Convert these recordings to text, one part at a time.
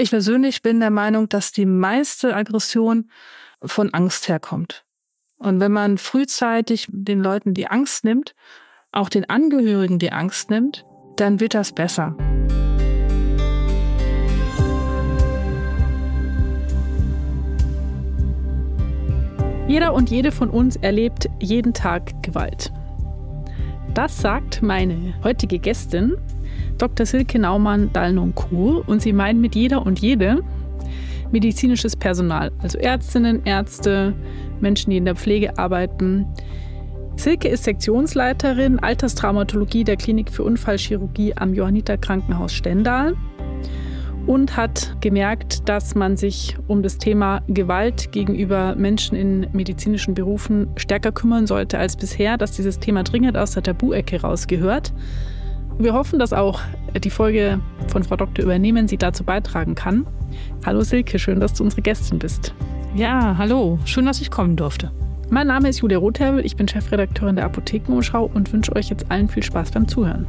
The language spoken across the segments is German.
Ich persönlich bin der Meinung, dass die meiste Aggression von Angst herkommt. Und wenn man frühzeitig den Leuten die Angst nimmt, auch den Angehörigen die Angst nimmt, dann wird das besser. Jeder und jede von uns erlebt jeden Tag Gewalt. Das sagt meine heutige Gästin, Dr. Silke Naumann Dalnon-Kur. Und sie meint mit jeder und jede medizinisches Personal, also Ärztinnen, Ärzte, Menschen, die in der Pflege arbeiten. Silke ist Sektionsleiterin Alterstraumatologie der Klinik für Unfallchirurgie am Johanniter Krankenhaus Stendal und hat gemerkt, dass man sich um das Thema Gewalt gegenüber Menschen in medizinischen Berufen stärker kümmern sollte als bisher, dass dieses Thema dringend aus der Tabu-Ecke rausgehört. Wir hoffen, dass auch die Folge von Frau Dr. Übernehmen sie dazu beitragen kann. Hallo Silke, schön, dass du unsere Gästin bist. Ja, hallo, schön, dass ich kommen durfte. Mein Name ist Julia Rotherbel, ich bin Chefredakteurin der Apothekenumschau und wünsche euch jetzt allen viel Spaß beim Zuhören.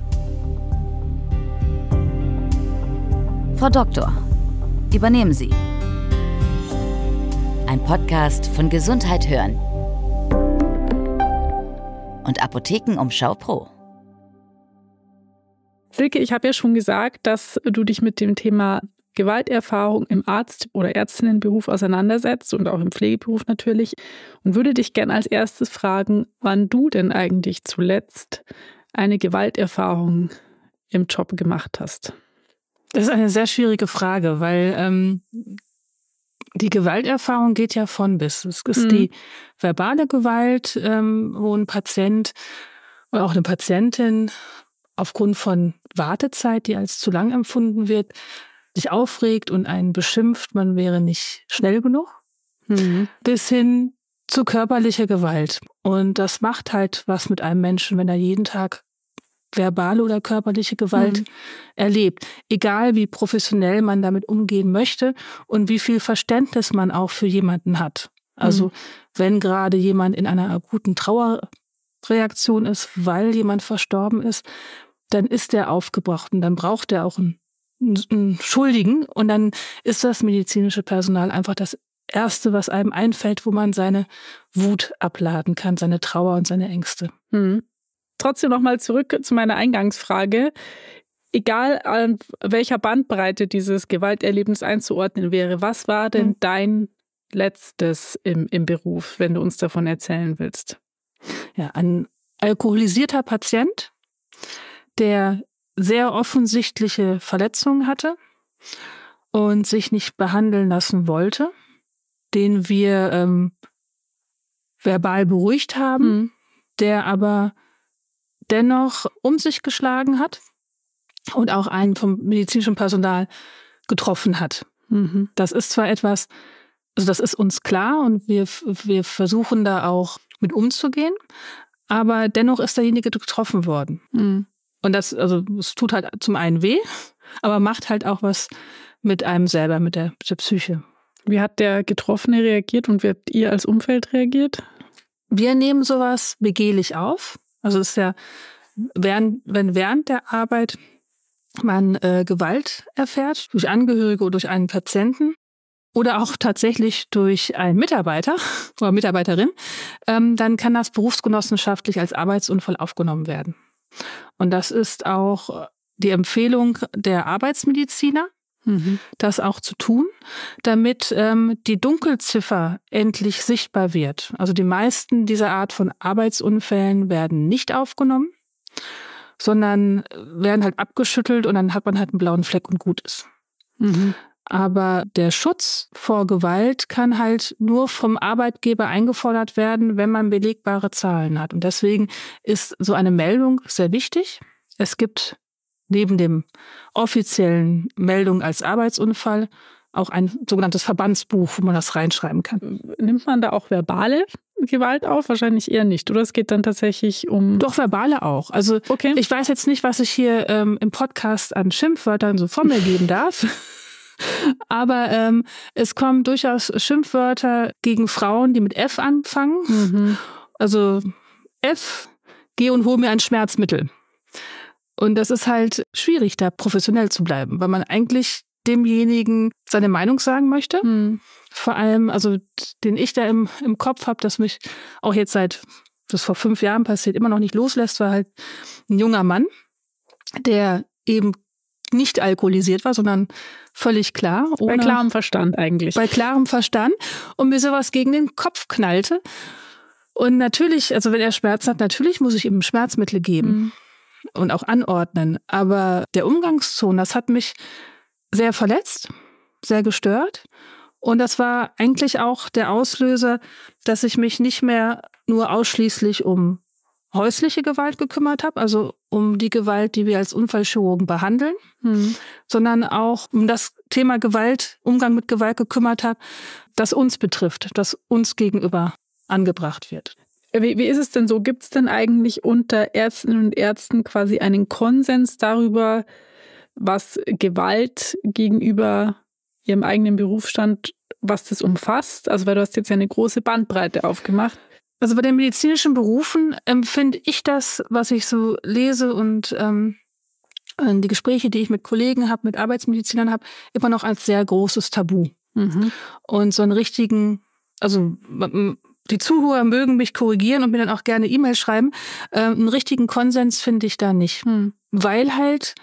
Frau Doktor, übernehmen Sie. Ein Podcast von Gesundheit hören und Apothekenumschau Pro. Silke, ich habe ja schon gesagt, dass du dich mit dem Thema Gewalterfahrung im Arzt- oder Ärztinnenberuf auseinandersetzt und auch im Pflegeberuf natürlich und würde dich gern als erstes fragen, wann du denn eigentlich zuletzt eine Gewalterfahrung im Job gemacht hast. Das ist eine sehr schwierige Frage, weil ähm, die Gewalterfahrung geht ja von bis. Es ist mhm. die verbale Gewalt, ähm, wo ein Patient oder auch eine Patientin aufgrund von Wartezeit, die als zu lang empfunden wird, sich aufregt und einen beschimpft, man wäre nicht schnell genug, mhm. bis hin zu körperlicher Gewalt. Und das macht halt was mit einem Menschen, wenn er jeden Tag verbale oder körperliche Gewalt mhm. erlebt. Egal wie professionell man damit umgehen möchte und wie viel Verständnis man auch für jemanden hat. Also mhm. wenn gerade jemand in einer akuten Trauerreaktion ist, weil jemand verstorben ist, dann ist er aufgebracht und dann braucht er auch einen, einen Schuldigen und dann ist das medizinische Personal einfach das Erste, was einem einfällt, wo man seine Wut abladen kann, seine Trauer und seine Ängste. Mhm trotzdem nochmal zurück zu meiner Eingangsfrage. Egal an welcher Bandbreite dieses Gewalterlebnis einzuordnen wäre, was war denn mhm. dein letztes im, im Beruf, wenn du uns davon erzählen willst? Ja, ein alkoholisierter Patient, der sehr offensichtliche Verletzungen hatte und sich nicht behandeln lassen wollte, den wir ähm, verbal beruhigt haben, mhm. der aber dennoch um sich geschlagen hat und auch einen vom medizinischen Personal getroffen hat. Mhm. Das ist zwar etwas, also das ist uns klar und wir, wir versuchen da auch mit umzugehen, aber dennoch ist derjenige getroffen worden. Mhm. Und das, also es tut halt zum einen weh, aber macht halt auch was mit einem selber, mit der, mit der Psyche. Wie hat der Getroffene reagiert und wie habt ihr als Umfeld reagiert? Wir nehmen sowas begehlich auf. Also es ist ja, während, wenn während der Arbeit man äh, Gewalt erfährt, durch Angehörige oder durch einen Patienten oder auch tatsächlich durch einen Mitarbeiter oder Mitarbeiterin, ähm, dann kann das berufsgenossenschaftlich als Arbeitsunfall aufgenommen werden. Und das ist auch die Empfehlung der Arbeitsmediziner, mhm. das auch zu tun, damit ähm, die Dunkelziffer endlich sichtbar wird. Also die meisten dieser Art von Arbeitsunfällen werden nicht aufgenommen, sondern werden halt abgeschüttelt und dann hat man halt einen blauen Fleck und gut ist. Mhm. Aber der Schutz vor Gewalt kann halt nur vom Arbeitgeber eingefordert werden, wenn man belegbare Zahlen hat. Und deswegen ist so eine Meldung sehr wichtig. Es gibt neben dem offiziellen Meldung als Arbeitsunfall auch ein sogenanntes Verbandsbuch, wo man das reinschreiben kann. Nimmt man da auch verbale Gewalt auf? Wahrscheinlich eher nicht, oder? Es geht dann tatsächlich um. Doch, verbale auch. Also okay. ich weiß jetzt nicht, was ich hier ähm, im Podcast an Schimpfwörtern so von mir geben darf. Aber ähm, es kommen durchaus Schimpfwörter gegen Frauen, die mit F anfangen. Mhm. Also F, geh und hol mir ein Schmerzmittel. Und das ist halt schwierig, da professionell zu bleiben, weil man eigentlich demjenigen seine Meinung sagen möchte. Mhm. Vor allem, also den ich da im, im Kopf habe, dass mich auch jetzt seit, das vor fünf Jahren passiert, immer noch nicht loslässt, war halt ein junger Mann, der eben nicht alkoholisiert war, sondern völlig klar. Bei klarem Verstand eigentlich. Bei klarem Verstand und mir sowas gegen den Kopf knallte. Und natürlich, also wenn er Schmerzen hat, natürlich muss ich ihm Schmerzmittel geben mhm. und auch anordnen. Aber der Umgangston, das hat mich sehr verletzt, sehr gestört. Und das war eigentlich auch der Auslöser, dass ich mich nicht mehr nur ausschließlich um häusliche Gewalt gekümmert habe, also um die Gewalt, die wir als Unfallchirurgen behandeln, mhm. sondern auch um das Thema Gewalt, Umgang mit Gewalt gekümmert habe, das uns betrifft, das uns gegenüber angebracht wird. Wie, wie ist es denn so? Gibt es denn eigentlich unter Ärztinnen und Ärzten quasi einen Konsens darüber, was Gewalt gegenüber ihrem eigenen Berufsstand, was das umfasst? Also, weil du hast jetzt ja eine große Bandbreite aufgemacht. Also bei den medizinischen Berufen empfinde ich das, was ich so lese und ähm, die Gespräche, die ich mit Kollegen habe, mit Arbeitsmedizinern habe, immer noch als sehr großes Tabu. Mhm. Und so einen richtigen, also die Zuhörer mögen mich korrigieren und mir dann auch gerne E-Mails schreiben. Äh, einen richtigen Konsens finde ich da nicht. Mhm. Weil halt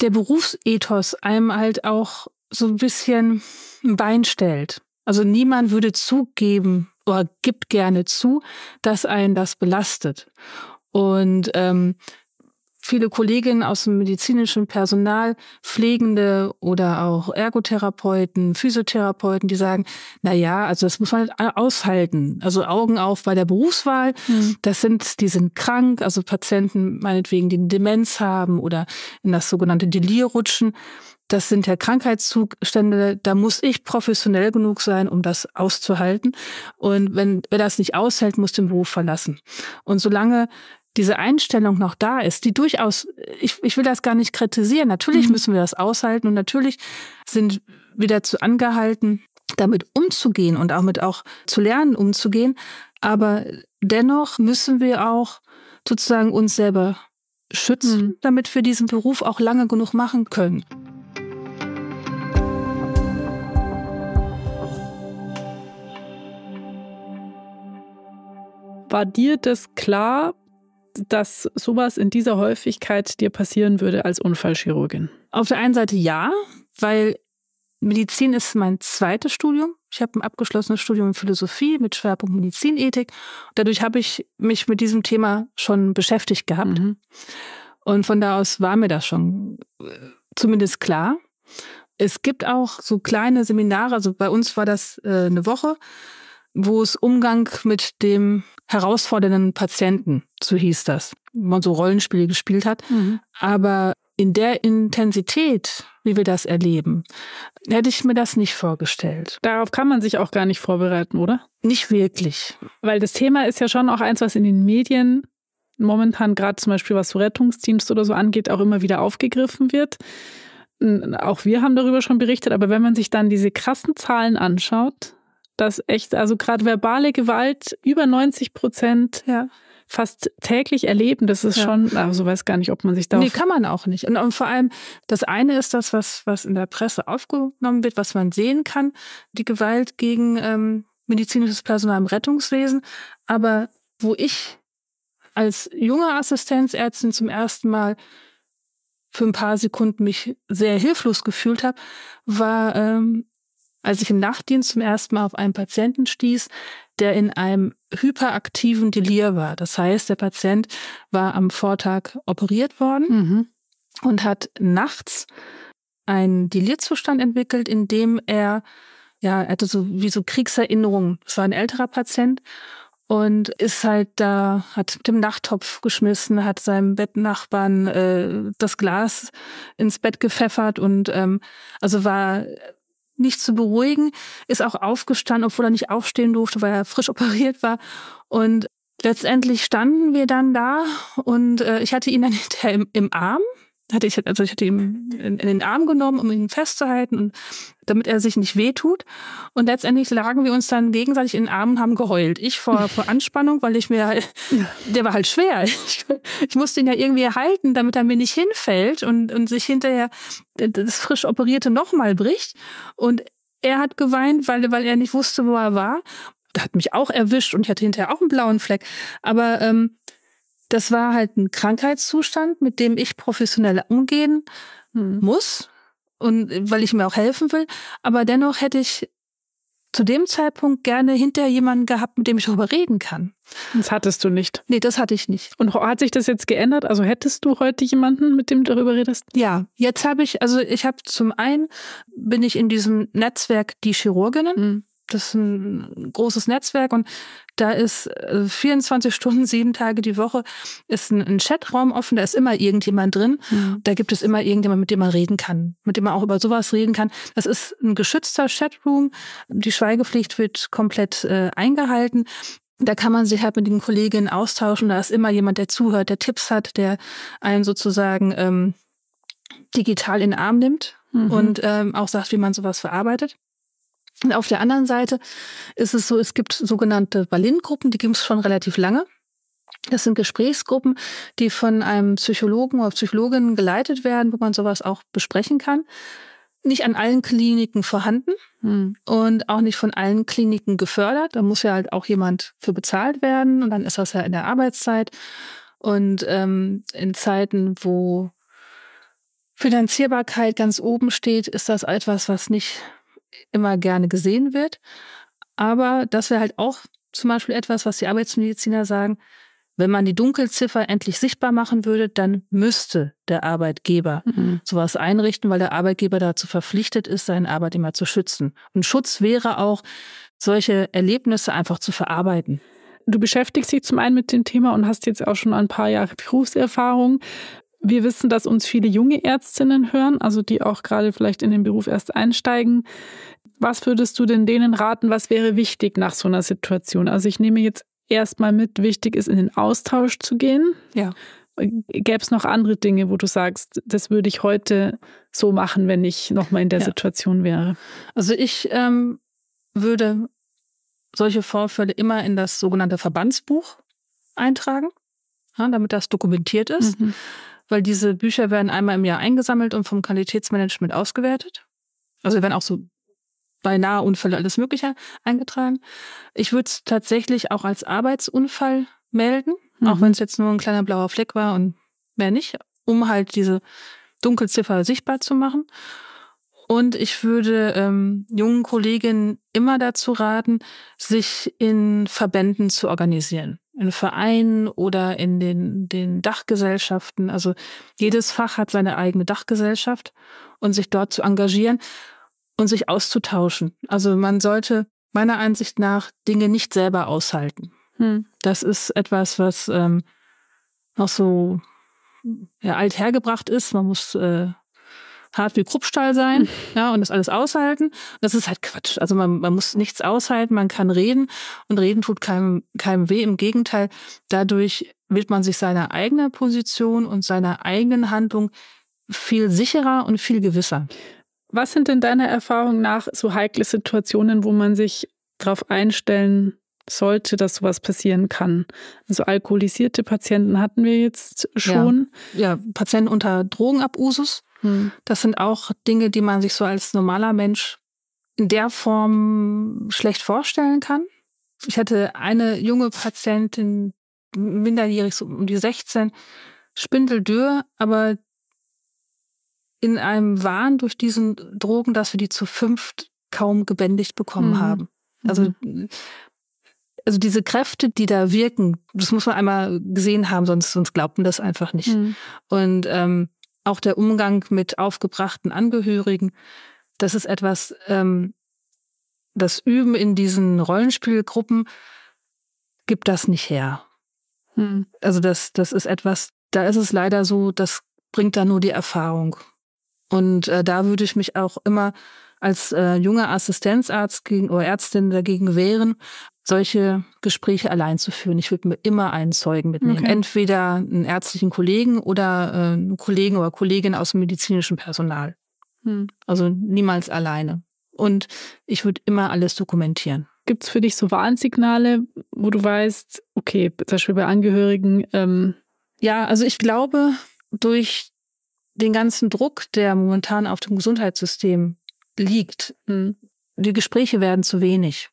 der Berufsethos einem halt auch so ein bisschen ein Bein stellt. Also niemand würde zugeben, oder gibt gerne zu, dass einen das belastet. Und ähm, viele Kolleginnen aus dem medizinischen Personal, Pflegende oder auch Ergotherapeuten, Physiotherapeuten, die sagen, na ja, also das muss man halt aushalten. Also Augen auf bei der Berufswahl. Mhm. Das sind, die sind krank, also Patienten meinetwegen, die Demenz haben oder in das sogenannte Delir rutschen das sind ja Krankheitszustände, da muss ich professionell genug sein, um das auszuhalten. Und wenn wer das nicht aushält, muss den Beruf verlassen. Und solange diese Einstellung noch da ist, die durchaus, ich, ich will das gar nicht kritisieren, natürlich mhm. müssen wir das aushalten und natürlich sind wir dazu angehalten, damit umzugehen und auch mit auch zu lernen, umzugehen. Aber dennoch müssen wir auch sozusagen uns selber schützen, mhm. damit wir diesen Beruf auch lange genug machen können. War dir das klar, dass sowas in dieser Häufigkeit dir passieren würde als Unfallchirurgin? Auf der einen Seite ja, weil Medizin ist mein zweites Studium. Ich habe ein abgeschlossenes Studium in Philosophie mit Schwerpunkt Medizinethik. Dadurch habe ich mich mit diesem Thema schon beschäftigt gehabt. Mhm. Und von da aus war mir das schon äh, zumindest klar. Es gibt auch so kleine Seminare, also bei uns war das äh, eine Woche, wo es Umgang mit dem herausfordernden Patienten, so hieß das, wo man so Rollenspiele gespielt hat. Mhm. Aber in der Intensität, wie wir das erleben, hätte ich mir das nicht vorgestellt. Darauf kann man sich auch gar nicht vorbereiten, oder? Nicht wirklich. Weil das Thema ist ja schon auch eins, was in den Medien momentan gerade zum Beispiel was Rettungsdienst oder so angeht, auch immer wieder aufgegriffen wird. Auch wir haben darüber schon berichtet, aber wenn man sich dann diese krassen Zahlen anschaut, dass echt, also gerade verbale Gewalt über 90 Prozent ja. fast täglich erleben. Das ist ja. schon, also weiß gar nicht, ob man sich da. Nee, kann man auch nicht. Und, und, vor allem, das eine ist das, was, was in der Presse aufgenommen wird, was man sehen kann, die Gewalt gegen ähm, medizinisches Personal im Rettungswesen. Aber wo ich als junge Assistenzärztin zum ersten Mal für ein paar Sekunden mich sehr hilflos gefühlt habe, war ähm, als ich im Nachtdienst zum ersten Mal auf einen Patienten stieß, der in einem hyperaktiven Delir war. Das heißt, der Patient war am Vortag operiert worden mhm. und hat nachts einen Delirzustand entwickelt, in dem er, ja, er hatte so wie so Kriegserinnerungen. Es war ein älterer Patient und ist halt da, hat mit dem Nachttopf geschmissen, hat seinem Bettnachbarn äh, das Glas ins Bett gepfeffert und ähm, also war nicht zu beruhigen, ist auch aufgestanden, obwohl er nicht aufstehen durfte, weil er frisch operiert war. Und letztendlich standen wir dann da und äh, ich hatte ihn dann hinterher im, im Arm. Hatte ich, also ich hatte ihn in, in, den Arm genommen, um ihn festzuhalten und damit er sich nicht wehtut. Und letztendlich lagen wir uns dann gegenseitig in den Armen und haben geheult. Ich vor, vor Anspannung, weil ich mir, halt, der war halt schwer. Ich, ich, musste ihn ja irgendwie halten, damit er mir nicht hinfällt und, und sich hinterher das frisch operierte nochmal bricht. Und er hat geweint, weil, weil er nicht wusste, wo er war. Das hat mich auch erwischt und ich hatte hinterher auch einen blauen Fleck. Aber ähm, das war halt ein Krankheitszustand, mit dem ich professionell umgehen hm. muss und weil ich mir auch helfen will. Aber dennoch hätte ich zu dem Zeitpunkt gerne hinterher jemanden gehabt, mit dem ich darüber reden kann. Das hattest du nicht. Nee, das hatte ich nicht. Und hat sich das jetzt geändert? Also hättest du heute jemanden, mit dem du darüber redest? Ja, jetzt habe ich, also ich habe zum einen bin ich in diesem Netzwerk die Chirurginnen. Mhm. Das ist ein großes Netzwerk und da ist 24 äh, Stunden, sieben Tage die Woche, ist ein, Chatraum offen, da ist immer irgendjemand drin. Mhm. Da gibt es immer irgendjemand, mit dem man reden kann, mit dem man auch über sowas reden kann. Das ist ein geschützter Chatroom. Die Schweigepflicht wird komplett äh, eingehalten. Da kann man sich halt mit den Kolleginnen austauschen. Da ist immer jemand, der zuhört, der Tipps hat, der einen sozusagen ähm, digital in den Arm nimmt mhm. und ähm, auch sagt, wie man sowas verarbeitet. Und auf der anderen Seite ist es so, es gibt sogenannte Berlin-Gruppen, die gibt es schon relativ lange. Das sind Gesprächsgruppen, die von einem Psychologen oder Psychologin geleitet werden, wo man sowas auch besprechen kann. Nicht an allen Kliniken vorhanden hm. und auch nicht von allen Kliniken gefördert. Da muss ja halt auch jemand für bezahlt werden und dann ist das ja in der Arbeitszeit. Und ähm, in Zeiten, wo Finanzierbarkeit ganz oben steht, ist das etwas, was nicht immer gerne gesehen wird. Aber das wäre halt auch zum Beispiel etwas, was die Arbeitsmediziner sagen, wenn man die Dunkelziffer endlich sichtbar machen würde, dann müsste der Arbeitgeber mhm. sowas einrichten, weil der Arbeitgeber dazu verpflichtet ist, seinen Arbeitnehmer zu schützen. Und Schutz wäre auch, solche Erlebnisse einfach zu verarbeiten. Du beschäftigst dich zum einen mit dem Thema und hast jetzt auch schon ein paar Jahre Berufserfahrung. Wir wissen, dass uns viele junge Ärztinnen hören, also die auch gerade vielleicht in den Beruf erst einsteigen. Was würdest du denn denen raten, was wäre wichtig nach so einer Situation? Also ich nehme jetzt erstmal mit, wichtig ist, in den Austausch zu gehen. Ja. Gäbe es noch andere Dinge, wo du sagst, das würde ich heute so machen, wenn ich nochmal in der ja. Situation wäre? Also ich ähm, würde solche Vorfälle immer in das sogenannte Verbandsbuch eintragen, ja, damit das dokumentiert ist. Mhm weil diese Bücher werden einmal im Jahr eingesammelt und vom Qualitätsmanagement ausgewertet. Also werden auch so beinahe Unfälle, alles Mögliche eingetragen. Ich würde es tatsächlich auch als Arbeitsunfall melden, mhm. auch wenn es jetzt nur ein kleiner blauer Fleck war und mehr nicht, um halt diese Dunkelziffer sichtbar zu machen. Und ich würde ähm, jungen Kolleginnen immer dazu raten, sich in Verbänden zu organisieren in Vereinen oder in den, den Dachgesellschaften. Also jedes Fach hat seine eigene Dachgesellschaft und sich dort zu engagieren und sich auszutauschen. Also man sollte meiner Ansicht nach Dinge nicht selber aushalten. Hm. Das ist etwas, was ähm, noch so ja, alt hergebracht ist. Man muss äh, hart wie Kruppstall sein, ja, und das alles aushalten. Das ist halt Quatsch. Also man, man muss nichts aushalten, man kann reden und reden tut keinem, keinem weh. Im Gegenteil, dadurch wird man sich seiner eigenen Position und seiner eigenen Handlung viel sicherer und viel gewisser. Was sind denn deiner Erfahrung nach so heikle Situationen, wo man sich darauf einstellen sollte, dass sowas passieren kann? Also alkoholisierte Patienten hatten wir jetzt schon. Ja, ja Patienten unter Drogenabusus hm. Das sind auch Dinge, die man sich so als normaler Mensch in der Form schlecht vorstellen kann. Ich hatte eine junge Patientin, minderjährig, so um die 16, Spindeldürr, aber in einem Wahn durch diesen Drogen, dass wir die zu fünft kaum gebändigt bekommen mhm. haben. Also, mhm. also diese Kräfte, die da wirken, das muss man einmal gesehen haben, sonst, sonst glaubt man das einfach nicht. Mhm. Und ähm, auch der Umgang mit aufgebrachten Angehörigen, das ist etwas, ähm, das Üben in diesen Rollenspielgruppen gibt das nicht her. Hm. Also das, das ist etwas, da ist es leider so, das bringt da nur die Erfahrung. Und äh, da würde ich mich auch immer als äh, junger Assistenzarzt gegen, oder Ärztin dagegen wehren, solche Gespräche allein zu führen. Ich würde mir immer einen Zeugen mitnehmen. Okay. Entweder einen ärztlichen Kollegen oder äh, einen Kollegen oder Kollegin aus dem medizinischen Personal. Hm. Also niemals alleine. Und ich würde immer alles dokumentieren. Gibt es für dich so Warnsignale, wo du weißt, okay, zum Beispiel bei Angehörigen, ähm, Ja, also ich glaube, durch den ganzen Druck, der momentan auf dem Gesundheitssystem liegt, hm, die Gespräche werden zu wenig.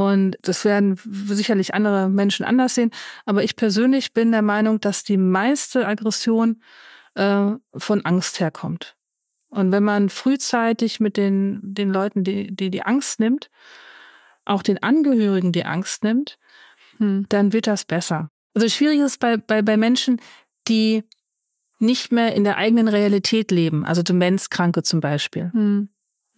Und das werden sicherlich andere Menschen anders sehen. Aber ich persönlich bin der Meinung, dass die meiste Aggression äh, von Angst herkommt. Und wenn man frühzeitig mit den, den Leuten, die, die die Angst nimmt, auch den Angehörigen die Angst nimmt, hm, dann wird das besser. Also schwierig ist bei, bei, bei Menschen, die nicht mehr in der eigenen Realität leben, also Demenzkranke zum Beispiel. hm,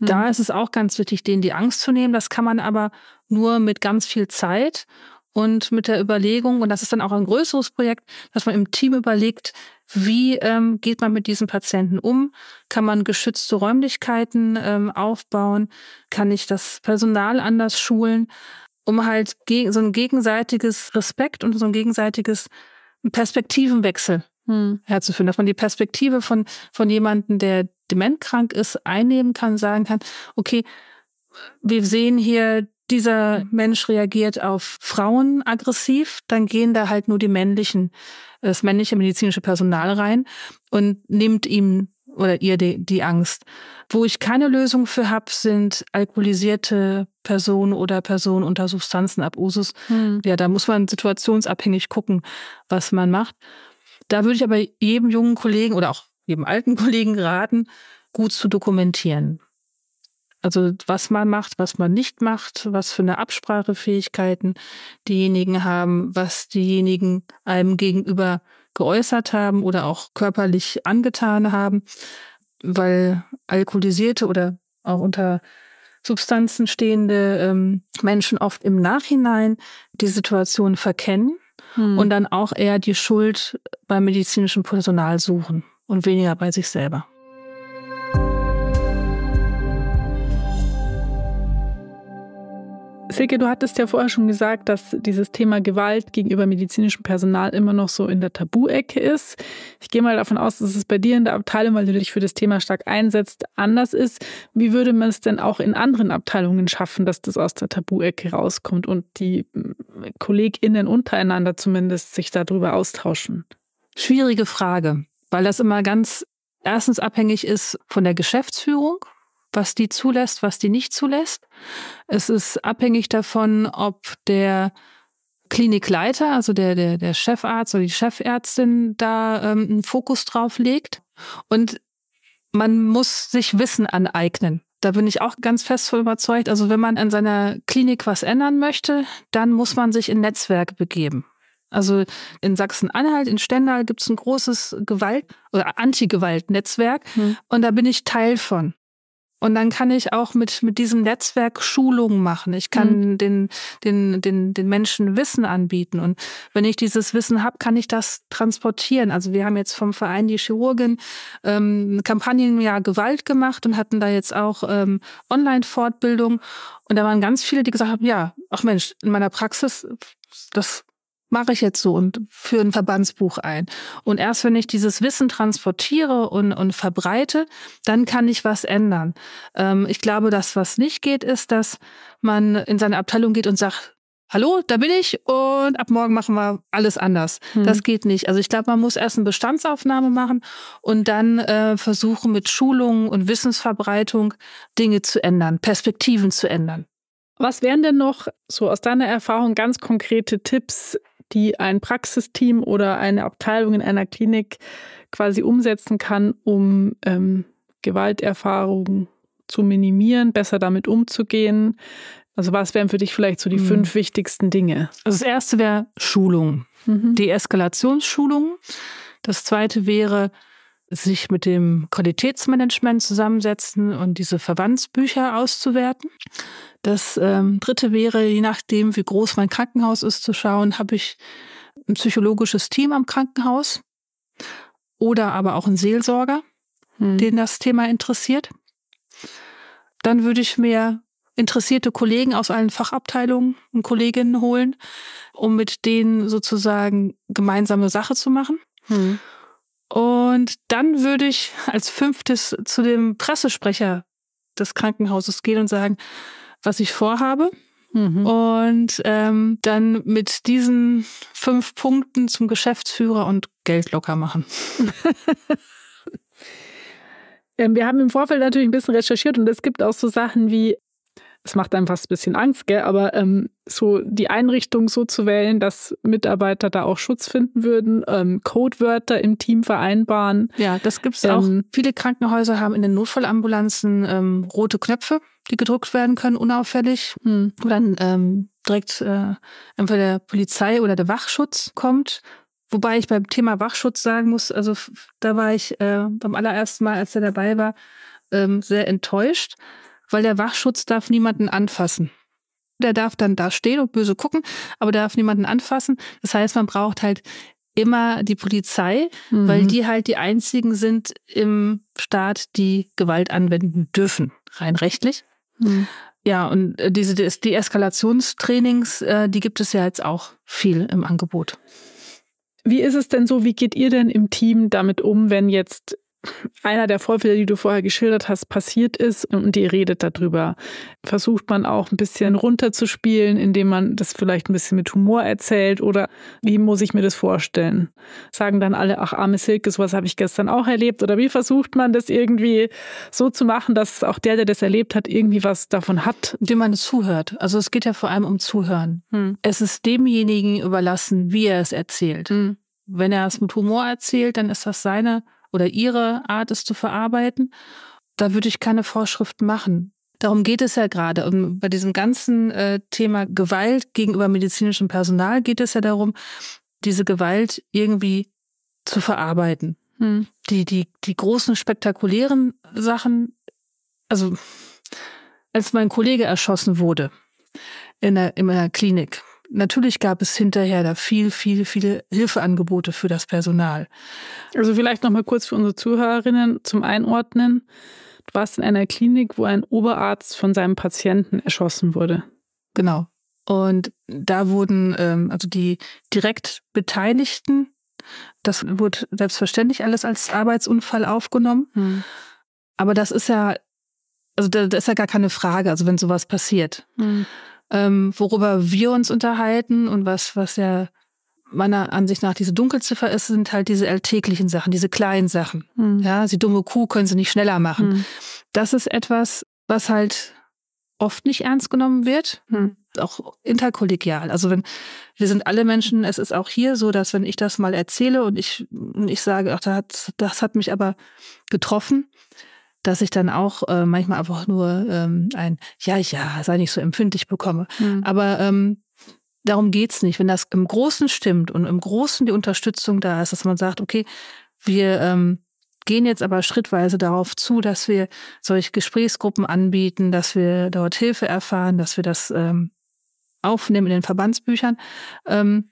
Da ist es auch ganz wichtig, denen die Angst zu nehmen. Das kann man aber nur mit ganz viel Zeit und mit der Überlegung, und das ist dann auch ein größeres Projekt, dass man im Team überlegt, wie ähm, geht man mit diesen Patienten um? Kann man geschützte Räumlichkeiten ähm, aufbauen? Kann ich das Personal anders schulen? Um halt so ein gegenseitiges Respekt und so ein gegenseitiges Perspektivenwechsel hm, herzuführen, dass man die Perspektive von, von jemandem, der dementkrank ist, einnehmen kann, sagen kann, okay, wir sehen hier, dieser Mensch reagiert auf Frauen aggressiv, dann gehen da halt nur die männlichen, das männliche medizinische Personal rein und nimmt ihm oder ihr die, die Angst. Wo ich keine Lösung für habe, sind alkoholisierte Personen oder Personen unter Substanzenabusus. hm. Ja, da muss man situationsabhängig gucken, was man macht. Da würde ich aber jedem jungen Kollegen oder auch jedem alten Kollegen raten, gut zu dokumentieren. Also was man macht, was man nicht macht, was für eine Absprachefähigkeiten diejenigen haben, was diejenigen einem gegenüber geäußert haben oder auch körperlich angetan haben, weil alkoholisierte oder auch unter Substanzen stehende ähm, Menschen oft im Nachhinein die Situation verkennen Hm. und dann auch eher die Schuld beim medizinischen Personal suchen und weniger bei sich selber. Silke, du hattest ja vorher schon gesagt, dass dieses Thema Gewalt gegenüber medizinischem Personal immer noch so in der Tabu-Ecke ist. Ich gehe mal davon aus, dass es bei dir in der Abteilung, weil du dich für das Thema stark einsetzt, anders ist. Wie würde man es denn auch in anderen Abteilungen schaffen, dass das aus der Tabu-Ecke rauskommt und die mm, KollegInnen untereinander zumindest sich darüber austauschen? Schwierige Frage, weil das immer ganz erstens abhängig ist von der Geschäftsführung, was die zulässt, was die nicht zulässt. Es ist abhängig davon, ob der Klinikleiter, also der, der, der Chefarzt oder die Chefärztin da ähm, einen Fokus drauf legt. Und man muss sich Wissen aneignen. Da bin ich auch ganz fest von überzeugt. Also wenn man an seiner Klinik was ändern möchte, dann muss man sich in Netzwerke begeben. Also in Sachsen-Anhalt, in Stendal gibt es ein großes Gewalt- oder Anti-Gewalt-Netzwerk Hm. und da bin ich Teil von. Und dann kann ich auch mit, mit diesem Netzwerk Schulungen machen. Ich kann den, den, den, den Menschen Wissen anbieten. Und wenn ich dieses Wissen habe, kann ich das transportieren. Also wir haben jetzt vom Verein Die Chirurgin ähm, ein Kampagnenjahr Gewalt gemacht und hatten da jetzt auch ähm, Online-Fortbildung. Und da waren ganz viele, die gesagt haben, ja, ach Mensch, in meiner Praxis, das mache ich jetzt so und führe ein Verbandsbuch ein. Und erst wenn ich dieses Wissen transportiere und, und verbreite, dann kann ich was ändern. Ähm, ich glaube, dass was nicht geht, ist, dass man in seine Abteilung geht und sagt, Hallo, da bin ich und ab morgen machen wir alles anders. Hm. Das geht nicht. Also ich glaube, man muss erst eine Bestandsaufnahme machen und dann äh, versuchen mit Schulungen und Wissensverbreitung Dinge zu ändern, Perspektiven zu ändern. Was wären denn noch so aus deiner Erfahrung ganz konkrete Tipps, die ein Praxisteam oder eine Abteilung in einer Klinik quasi umsetzen kann, um ähm, Gewalterfahrungen zu minimieren, besser damit umzugehen? Also was wären für dich vielleicht so die Hm. fünf wichtigsten Dinge? Also das erste wäre Schulung, Mhm. Deeskalationsschulung. Das zweite wäre sich mit dem Qualitätsmanagement zusammensetzen und diese Verbandsbücher auszuwerten. Das ähm, dritte wäre, je nachdem, wie groß mein Krankenhaus ist, zu schauen, habe ich ein psychologisches Team am Krankenhaus oder aber auch einen Seelsorger, Hm. den das Thema interessiert. Dann würde ich mir interessierte Kollegen aus allen Fachabteilungen und Kolleginnen holen, um mit denen sozusagen gemeinsame Sache zu machen. Hm. Und dann würde ich als fünftes zu dem Pressesprecher des Krankenhauses gehen und sagen, was ich vorhabe. Mhm. Und ähm, dann mit diesen fünf Punkten zum Geschäftsführer und Geld locker machen. Ähm, wir haben im Vorfeld natürlich ein bisschen recherchiert und es gibt auch so Sachen wie es macht einem fast ein bisschen Angst, gell? aber ähm, so die Einrichtung so zu wählen, dass Mitarbeiter da auch Schutz finden würden, ähm, Codewörter im Team vereinbaren. Ja, das gibt es auch. Ähm, Viele Krankenhäuser haben in den Notfallambulanzen ähm, rote Knöpfe, die gedruckt werden können, unauffällig, hm. wo dann ähm, direkt äh, entweder der Polizei oder der Wachschutz kommt. Wobei ich beim Thema Wachschutz sagen muss, also da war ich äh, beim allerersten Mal, als er dabei war, ähm, sehr enttäuscht weil der Wachschutz darf niemanden anfassen. Der darf dann da stehen und böse gucken, aber darf niemanden anfassen. Das heißt, man braucht halt immer die Polizei, mhm. weil die halt die einzigen sind im Staat, die Gewalt anwenden dürfen, rein rechtlich. Mhm. Ja, und äh, diese Deeskalationstrainings, äh, die gibt es ja jetzt auch viel im Angebot. Wie ist es denn so? Wie geht ihr denn im Team damit um, wenn jetzt einer der Vorfälle, die du vorher geschildert hast, passiert ist und ihr redet darüber. Versucht man auch ein bisschen runterzuspielen, indem man das vielleicht ein bisschen mit Humor erzählt oder wie muss ich mir das vorstellen? Sagen dann alle, ach arme Silke, sowas habe ich gestern auch erlebt oder wie versucht man das irgendwie so zu machen, dass auch der, der das erlebt hat, irgendwie was davon hat? Indem man es zuhört. Also es geht ja vor allem um Zuhören. Hm. Es ist demjenigen überlassen, wie er es erzählt. Hm. Wenn er es mit Humor erzählt, dann ist das seine oder ihre Art, es zu verarbeiten. Da würde ich keine Vorschrift machen. Darum geht es ja gerade. Und bei diesem ganzen äh, Thema Gewalt gegenüber medizinischem Personal geht es ja darum, diese Gewalt irgendwie zu verarbeiten. Hm. Die, die, die großen spektakulären Sachen, also als mein Kollege erschossen wurde in der, in der Klinik, natürlich gab es hinterher da viel, viel, viele Hilfeangebote für das Personal. Also vielleicht noch mal kurz für unsere Zuhörerinnen zum Einordnen. Du warst in einer Klinik, wo ein Oberarzt von seinem Patienten erschossen wurde. Genau. Und da wurden ähm, also die direkt Beteiligten, das wurde selbstverständlich alles als Arbeitsunfall aufgenommen. Hm. Aber das ist ja, also da, da, ist ja gar keine Frage, also wenn sowas passiert. Hm. Ähm, worüber wir uns unterhalten und was, was ja meiner Ansicht nach diese Dunkelziffer ist, sind halt diese alltäglichen Sachen, diese kleinen Sachen. Mhm. Ja, sie dumme Kuh können sie nicht schneller machen. Mhm. Das ist etwas, was halt oft nicht ernst genommen wird, mhm. auch interkollegial. Also wenn wir sind alle Menschen, es ist auch hier so, dass wenn ich das mal erzähle und ich, ich sage, ach, das das hat mich aber getroffen, dass ich dann auch äh, manchmal einfach nur ähm, ein Ja, ja, sei nicht so empfindlich bekomme. Mhm. Aber ähm, darum geht's nicht. Wenn das im Großen stimmt und im Großen die Unterstützung da ist, dass man sagt, okay, wir ähm, gehen jetzt aber schrittweise darauf zu, dass wir solche Gesprächsgruppen anbieten, dass wir dort Hilfe erfahren, dass wir das ähm, aufnehmen in den Verbandsbüchern. Ähm,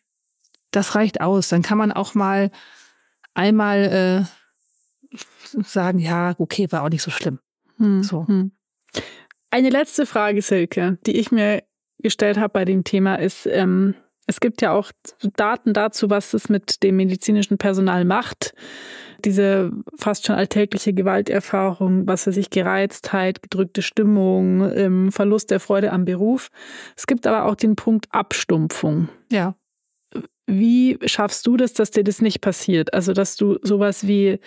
das reicht aus. Dann kann man auch mal einmal äh, sagen, ja, okay, war auch nicht so schlimm. Hm. So. Hm. Eine letzte Frage, Silke, die ich mir gestellt habe bei dem Thema ist, ähm, es gibt ja auch Daten dazu, was es mit dem medizinischen Personal macht. Diese fast schon alltägliche Gewalterfahrung, was für sich Gereiztheit, gedrückte Stimmung, ähm, Verlust der Freude am Beruf. Es gibt aber auch den Punkt Abstumpfung. Ja. Wie schaffst du das, dass dir das nicht passiert? Also, dass du sowas wie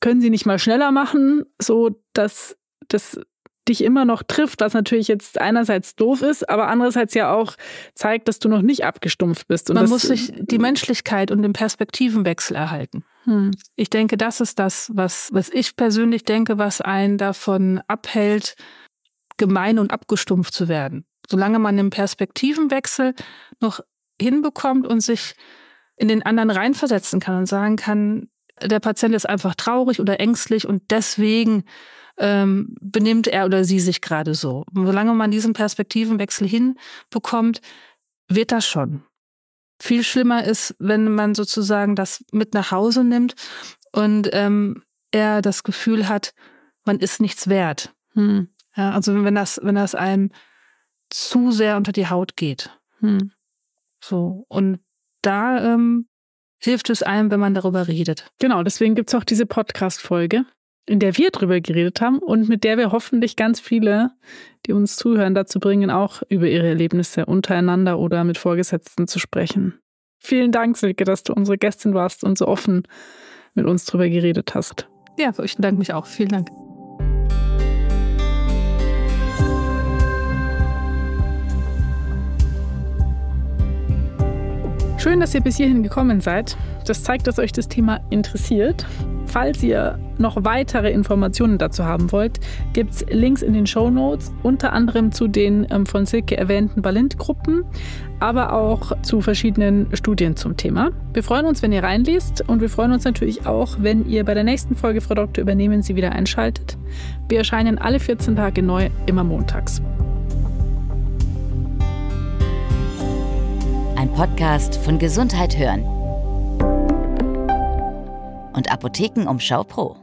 können sie nicht mal schneller machen, so dass das dich immer noch trifft, was natürlich jetzt einerseits doof ist, aber andererseits ja auch zeigt, dass du noch nicht abgestumpft bist. Und Man muss sich die Menschlichkeit und den Perspektivenwechsel erhalten. Hm. Ich denke, das ist das, was, was ich persönlich denke, was einen davon abhält, gemein und abgestumpft zu werden. Solange man den Perspektivenwechsel noch hinbekommt und sich in den anderen reinversetzen kann und sagen kann, der Patient ist einfach traurig oder ängstlich und deswegen ähm, benimmt er oder sie sich gerade so. Und solange man diesen Perspektivenwechsel hinbekommt, wird das schon. Viel schlimmer ist, wenn man sozusagen das mit nach Hause nimmt und ähm, er das Gefühl hat, man ist nichts wert. Hm. Ja, also wenn das, wenn das einem zu sehr unter die Haut geht. Hm. So. Und da ähm, hilft es einem, wenn man darüber redet. Genau, deswegen gibt es auch diese Podcast-Folge, in der wir darüber geredet haben und mit der wir hoffentlich ganz viele, die uns zuhören, dazu bringen, auch über ihre Erlebnisse untereinander oder mit Vorgesetzten zu sprechen. Vielen Dank, Silke, dass du unsere Gästin warst und so offen mit uns darüber geredet hast. Ja, ich bedanke mich auch. Vielen Dank. Schön, dass ihr bis hierhin gekommen seid. Das zeigt, dass euch das Thema interessiert. Falls ihr noch weitere Informationen dazu haben wollt, gibt es Links in den Show Notes, unter anderem zu den ähm, von Silke erwähnten Balint-Gruppen, aber auch zu verschiedenen Studien zum Thema. Wir freuen uns, wenn ihr reinliest und wir freuen uns natürlich auch, wenn ihr bei der nächsten Folge Frau Doktor übernehmen Sie wieder einschaltet. Wir erscheinen alle 14 Tage neu, immer montags. Podcast von Gesundheit hören und Apothekenumschau Pro.